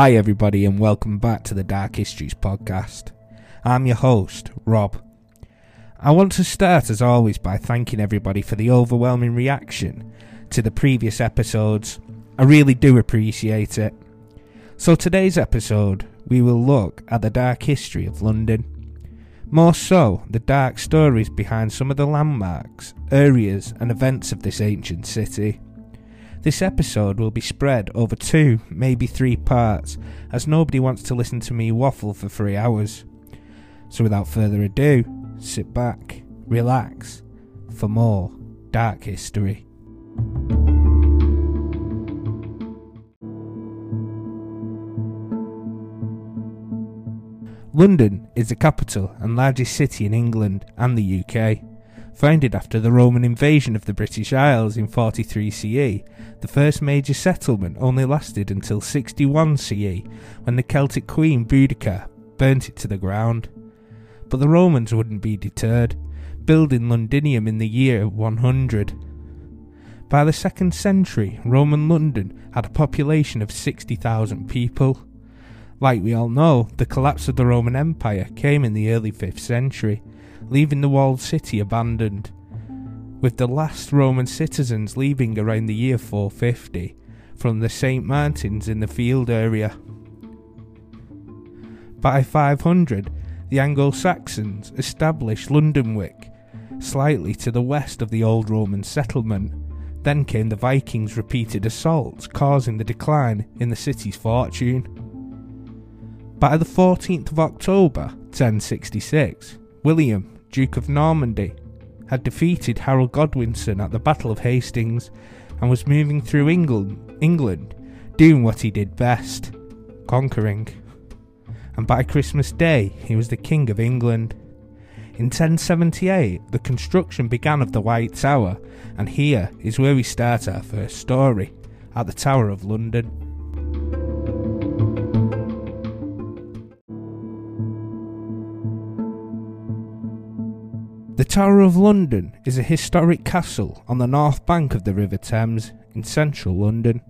Hi, everybody, and welcome back to the Dark Histories podcast. I'm your host, Rob. I want to start, as always, by thanking everybody for the overwhelming reaction to the previous episodes. I really do appreciate it. So, today's episode, we will look at the dark history of London. More so, the dark stories behind some of the landmarks, areas, and events of this ancient city. This episode will be spread over two, maybe three parts, as nobody wants to listen to me waffle for three hours. So without further ado, sit back, relax, for more dark history. London is the capital and largest city in England and the UK. Founded after the Roman invasion of the British Isles in 43 CE, the first major settlement only lasted until 61 CE when the Celtic queen Boudicca burnt it to the ground. But the Romans wouldn't be deterred, building Londinium in the year 100. By the 2nd century, Roman London had a population of 60,000 people. Like we all know, the collapse of the Roman Empire came in the early 5th century, leaving the walled city abandoned, with the last Roman citizens leaving around the year 450 from the St. Martin's in the field area. By 500, the Anglo Saxons established Lundenwic, slightly to the west of the old Roman settlement. Then came the Vikings' repeated assaults, causing the decline in the city's fortune. By the 14th of October 1066, William, Duke of Normandy, had defeated Harold Godwinson at the Battle of Hastings and was moving through England, England doing what he did best conquering. And by Christmas Day, he was the King of England. In 1078, the construction began of the White Tower, and here is where we start our first story at the Tower of London. Tower of London is a historic castle on the north bank of the River Thames in central London.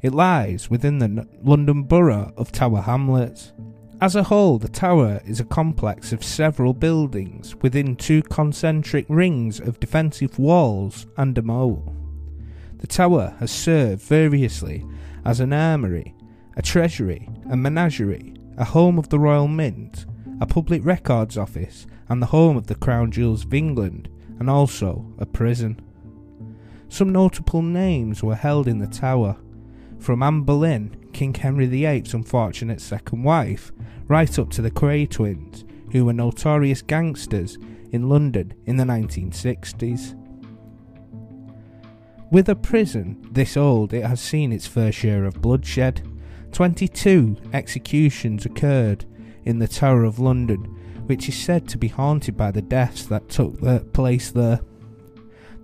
It lies within the London borough of Tower Hamlets. As a whole, the tower is a complex of several buildings within two concentric rings of defensive walls and a moat. The tower has served variously as an armoury, a treasury, a menagerie, a home of the Royal Mint, a public records office, and the home of the Crown Jewels of England, and also a prison. Some notable names were held in the tower, from Anne Boleyn, King Henry VIII's unfortunate second wife, right up to the Kray twins, who were notorious gangsters in London in the 1960s. With a prison this old, it has seen its fair share of bloodshed. 22 executions occurred in the Tower of London, which is said to be haunted by the deaths that took place there.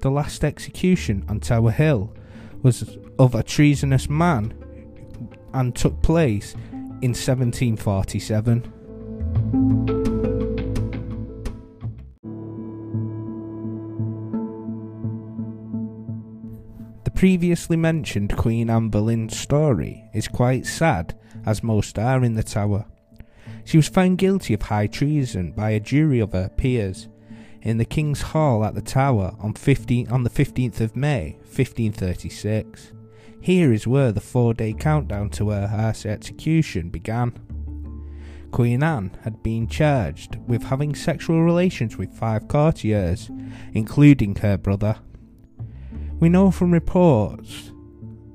The last execution on Tower Hill was of a treasonous man and took place in 1747. The previously mentioned Queen Anne Boleyn's story is quite sad, as most are in the tower. She was found guilty of high treason by a jury of her peers in the King's Hall at the Tower on, 15, on the 15th of May 1536. Here is where the four day countdown to her harsh execution began. Queen Anne had been charged with having sexual relations with five courtiers, including her brother. We know from reports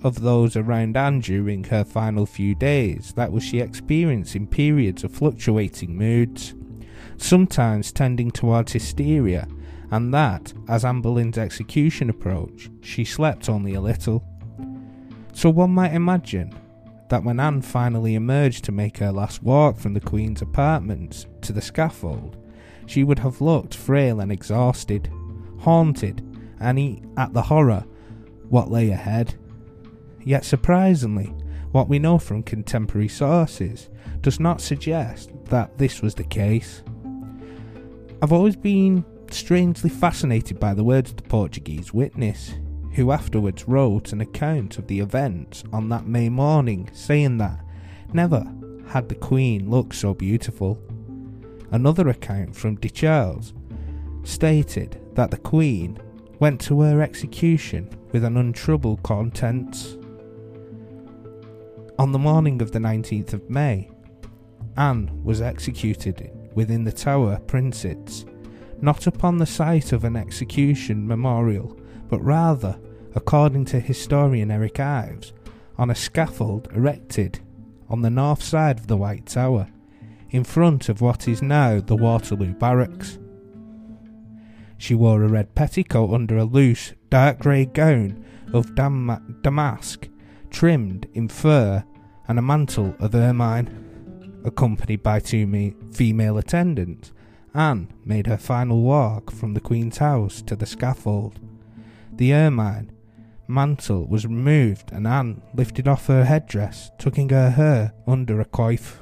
of those around Anne during her final few days that was she experiencing periods of fluctuating moods, sometimes tending towards hysteria, and that, as Anne Boleyn's execution approached, she slept only a little. So one might imagine that when Anne finally emerged to make her last walk from the Queen's apartments to the scaffold, she would have looked frail and exhausted, haunted, and at the horror what lay ahead. Yet surprisingly, what we know from contemporary sources does not suggest that this was the case. I've always been strangely fascinated by the words of the Portuguese witness, who afterwards wrote an account of the events on that May morning, saying that Never had the Queen looked so beautiful. Another account from De Charles stated that the Queen went to her execution with an untroubled countenance. On the morning of the 19th of May, Anne was executed within the Tower precincts, not upon the site of an execution memorial, but rather, according to historian Eric Ives, on a scaffold erected on the north side of the White Tower, in front of what is now the Waterloo Barracks. She wore a red petticoat under a loose, dark grey gown of dam- damask, trimmed in fur, and a mantle of ermine. Accompanied by two female attendants, Anne made her final walk from the Queen's house to the scaffold. The ermine mantle was removed, and Anne lifted off her headdress, tucking her hair under a coif.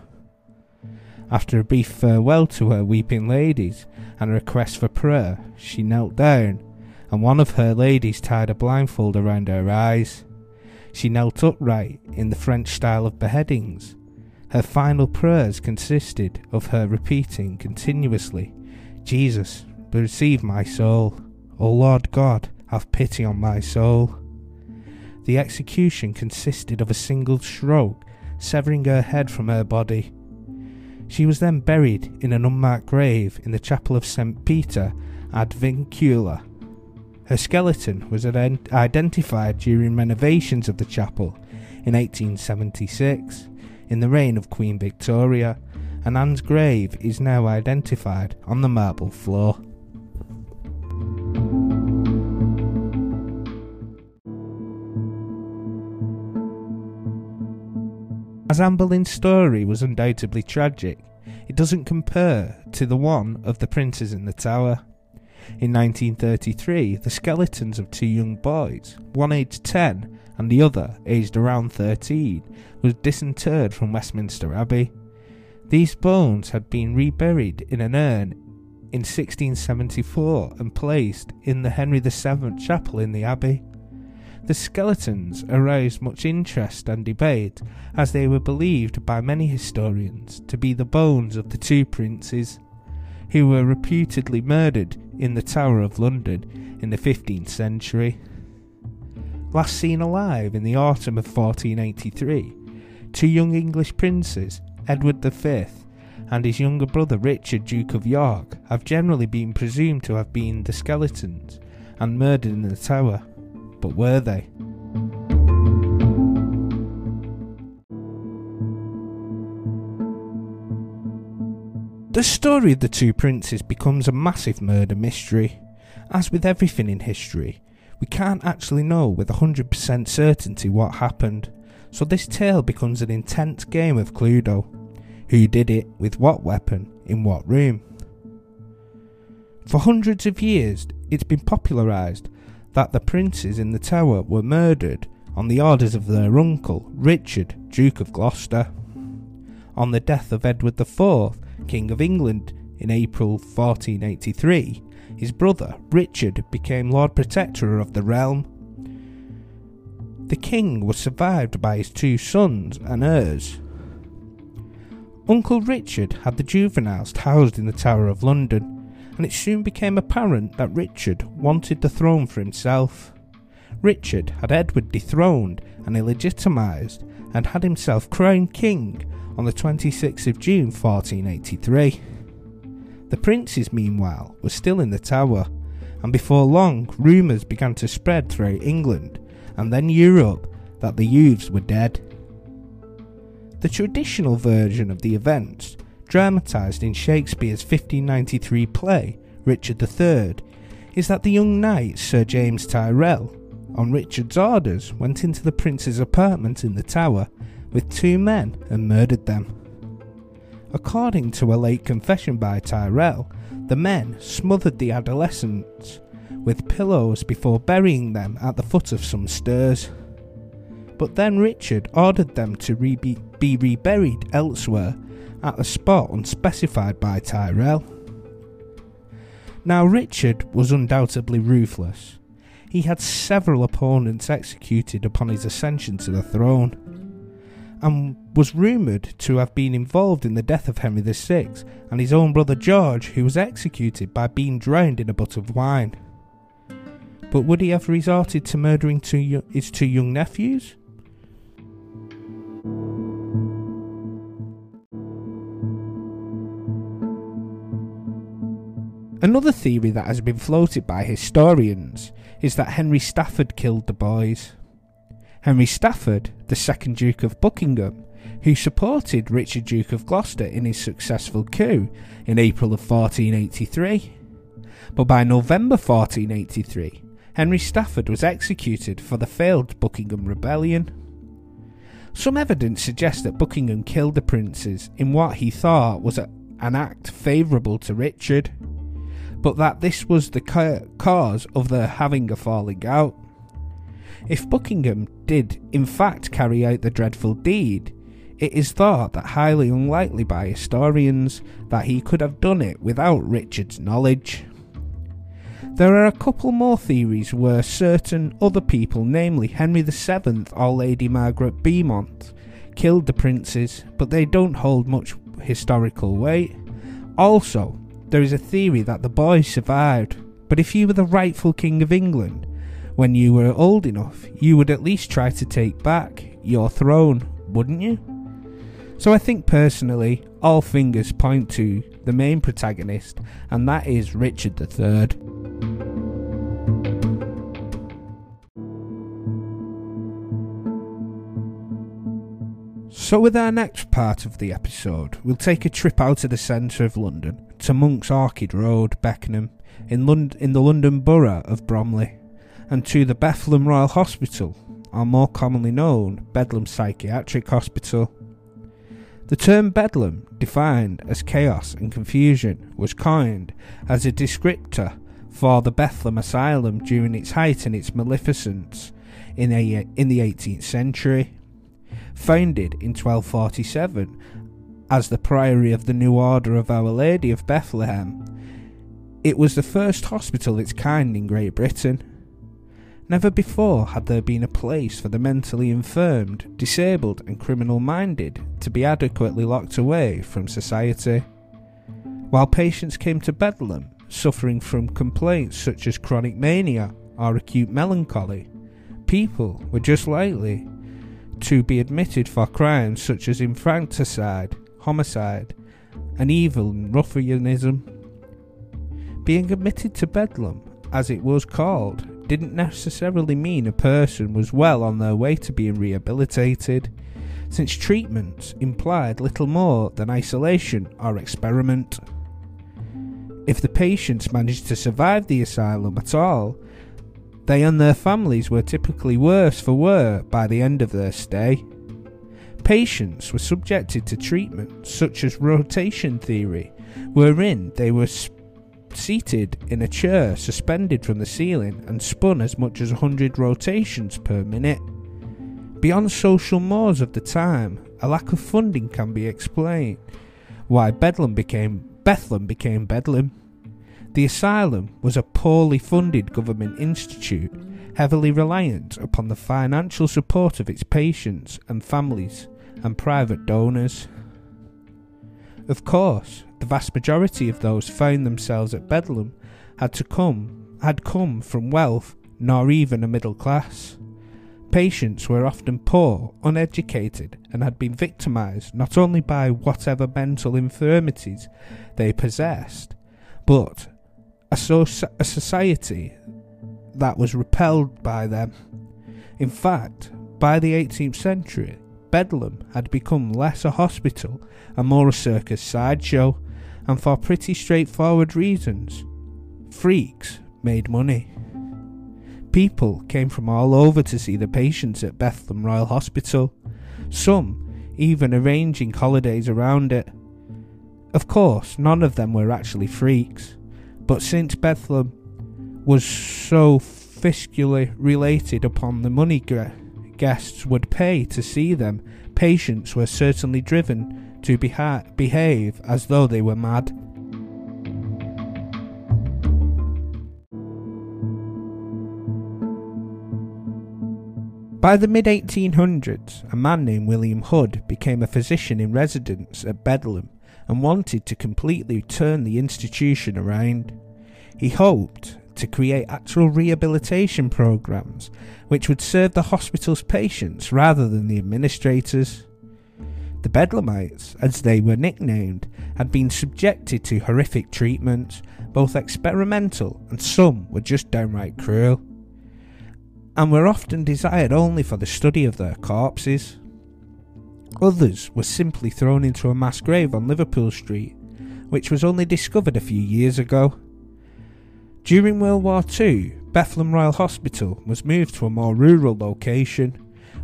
After a brief farewell to her weeping ladies and a request for prayer, she knelt down, and one of her ladies tied a blindfold around her eyes. She knelt upright in the French style of beheadings. Her final prayers consisted of her repeating continuously, Jesus, receive my soul. O Lord God, have pity on my soul. The execution consisted of a single stroke, severing her head from her body. She was then buried in an unmarked grave in the chapel of St. Peter ad Vincula. Her skeleton was identified during renovations of the chapel in 1876 in the reign of Queen Victoria, and Anne's grave is now identified on the marble floor. As Anne Boleyn's story was undoubtedly tragic, it doesn't compare to the one of the princes in the tower. In 1933, the skeletons of two young boys, one aged 10 and the other aged around 13, was disinterred from Westminster Abbey. These bones had been reburied in an urn in 1674 and placed in the Henry VII chapel in the abbey. The skeletons aroused much interest and debate, as they were believed by many historians to be the bones of the two princes, who were reputedly murdered in the Tower of London in the 15th century. Last seen alive in the autumn of 1483, two young English princes, Edward V and his younger brother Richard, Duke of York, have generally been presumed to have been the skeletons and murdered in the tower but were they? The story of the two princes becomes a massive murder mystery. As with everything in history, we can't actually know with 100% certainty what happened, so this tale becomes an intense game of Cluedo. Who did it, with what weapon, in what room? For hundreds of years, it's been popularised that the princes in the tower were murdered on the orders of their uncle, Richard, Duke of Gloucester. On the death of Edward IV, King of England, in April 1483, his brother, Richard, became Lord Protector of the realm. The king was survived by his two sons and heirs. Uncle Richard had the juveniles housed in the Tower of London and it soon became apparent that Richard wanted the throne for himself. Richard had Edward dethroned and illegitimised and had himself crowned king on the 26th of June 1483. The princes, meanwhile, were still in the tower, and before long rumours began to spread throughout England and then Europe that the youths were dead. The traditional version of the events dramatised in Shakespeare's 1593 play, Richard III, is that the young knight Sir James Tyrrell, on Richard's orders, went into the prince's apartment in the tower with two men and murdered them. According to a late confession by Tyrrell, the men smothered the adolescents with pillows before burying them at the foot of some stairs. But then Richard ordered them to re- be reburied elsewhere at a spot unspecified by Tyrrell. Now, Richard was undoubtedly ruthless. He had several opponents executed upon his ascension to the throne. And was rumoured to have been involved in the death of Henry VI and his own brother George, who was executed by being drowned in a butt of wine. But would he have resorted to murdering two, his two young nephews? Another theory that has been floated by historians is that Henry Stafford killed the boys. Henry Stafford, the second Duke of Buckingham, who supported Richard Duke of Gloucester in his successful coup in April of 1483. But by November 1483, Henry Stafford was executed for the failed Buckingham Rebellion. Some evidence suggests that Buckingham killed the princes in what he thought was a, an act favourable to Richard but that this was the ca- cause of their having a falling out. If Buckingham did in fact carry out the dreadful deed, it is thought that highly unlikely by historians that he could have done it without Richard's knowledge. There are a couple more theories where certain other people, namely Henry VII or Lady Margaret Beaumont, killed the princes, but they don't hold much historical weight. Also, there is a theory that the boy survived, but if you were the rightful King of England, when you were old enough, you would at least try to take back your throne, wouldn't you? So I think personally, all fingers point to the main protagonist, and that is Richard III. So, with our next part of the episode, we'll take a trip out of the centre of London to Monk's Orchard Road, Beckenham, in, Lond- in the London borough of Bromley, and to the Bethlehem Royal Hospital, or more commonly known, Bedlam Psychiatric Hospital. The term Bedlam, defined as chaos and confusion, was coined as a descriptor for the Bethlehem Asylum during its height and its maleficence in, in the 18th century. Founded in 1247 as the Priory of the New Order of Our Lady of Bethlehem. It was the first hospital of its kind in Great Britain. Never before had there been a place for the mentally infirmed, disabled, and criminal minded to be adequately locked away from society. While patients came to Bedlam suffering from complaints such as chronic mania or acute melancholy, people were just likely to be admitted for crimes such as infanticide, homicide, and even ruffianism. Being admitted to Bedlam, as it was called, didn't necessarily mean a person was well on their way to being rehabilitated, since treatment implied little more than isolation or experiment. If the patients managed to survive the asylum at all, they and their families were typically worse for wear by the end of their stay. Patients were subjected to treatment such as rotation theory, wherein they were seated in a chair suspended from the ceiling and spun as much as 100 rotations per minute. Beyond social mores of the time, a lack of funding can be explained why Bedlam became Bethlehem became Bedlam. The asylum was a poorly funded government institute, heavily reliant upon the financial support of its patients and families and private donors. Of course, the vast majority of those found themselves at Bedlam had to come had come from wealth nor even a middle class. Patients were often poor, uneducated, and had been victimised not only by whatever mental infirmities they possessed, but a, so- a society that was repelled by them. In fact, by the 18th century, Bedlam had become less a hospital and more a circus sideshow, and for pretty straightforward reasons. Freaks made money. People came from all over to see the patients at Bethlehem Royal Hospital, some even arranging holidays around it. Of course, none of them were actually freaks, but since Bethlehem was so fiscally related upon the money guests would pay to see them, patients were certainly driven to beha- behave as though they were mad. By the mid 1800s, a man named William Hood became a physician in residence at Bedlam and wanted to completely turn the institution around. He hoped to create actual rehabilitation programs which would serve the hospital's patients rather than the administrators. The Bedlamites, as they were nicknamed, had been subjected to horrific treatments, both experimental and some were just downright cruel, and were often desired only for the study of their corpses. Others were simply thrown into a mass grave on Liverpool Street, which was only discovered a few years ago. During World War II, Bethlem Royal Hospital was moved to a more rural location,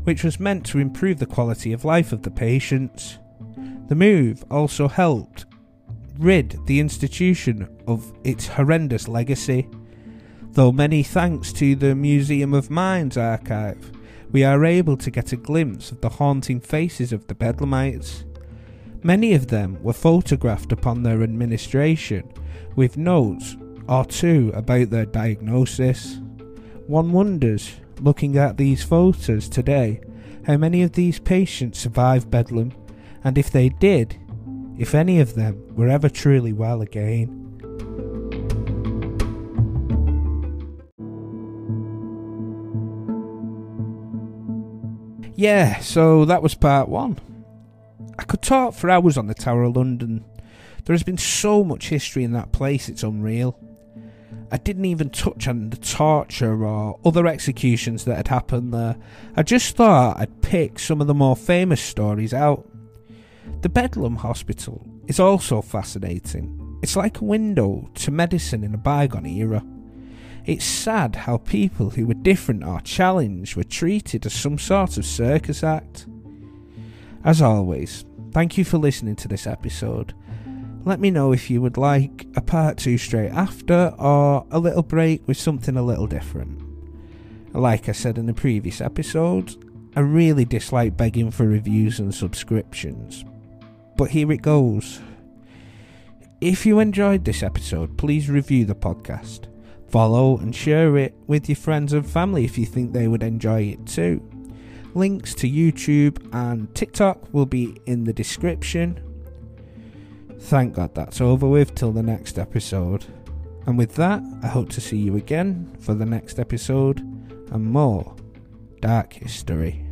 which was meant to improve the quality of life of the patients. The move also helped rid the institution of its horrendous legacy. Though many thanks to the Museum of Minds archive, we are able to get a glimpse of the haunting faces of the Bedlamites. Many of them were photographed upon their administration, with notes or two about their diagnosis. One wonders, looking at these photos today, how many of these patients survived Bedlam, and if they did, if any of them were ever truly well again. Yeah, so that was part one. I could talk for hours on the Tower of London. There has been so much history in that place, it's unreal. I didn't even touch on the torture or other executions that had happened there. I just thought I'd pick some of the more famous stories out. The Bedlam Hospital is also fascinating. It's like a window to medicine in a bygone era. It's sad how people who were different or challenged were treated as some sort of circus act. As always, thank you for listening to this episode. Let me know if you would like a part two straight after or a little break with something a little different. Like I said in the previous episode, I really dislike begging for reviews and subscriptions. But here it goes. If you enjoyed this episode, please review the podcast. Follow and share it with your friends and family if you think they would enjoy it too. Links to YouTube and TikTok will be in the description. Thank God that's over with till the next episode. And with that, I hope to see you again for the next episode and more Dark History.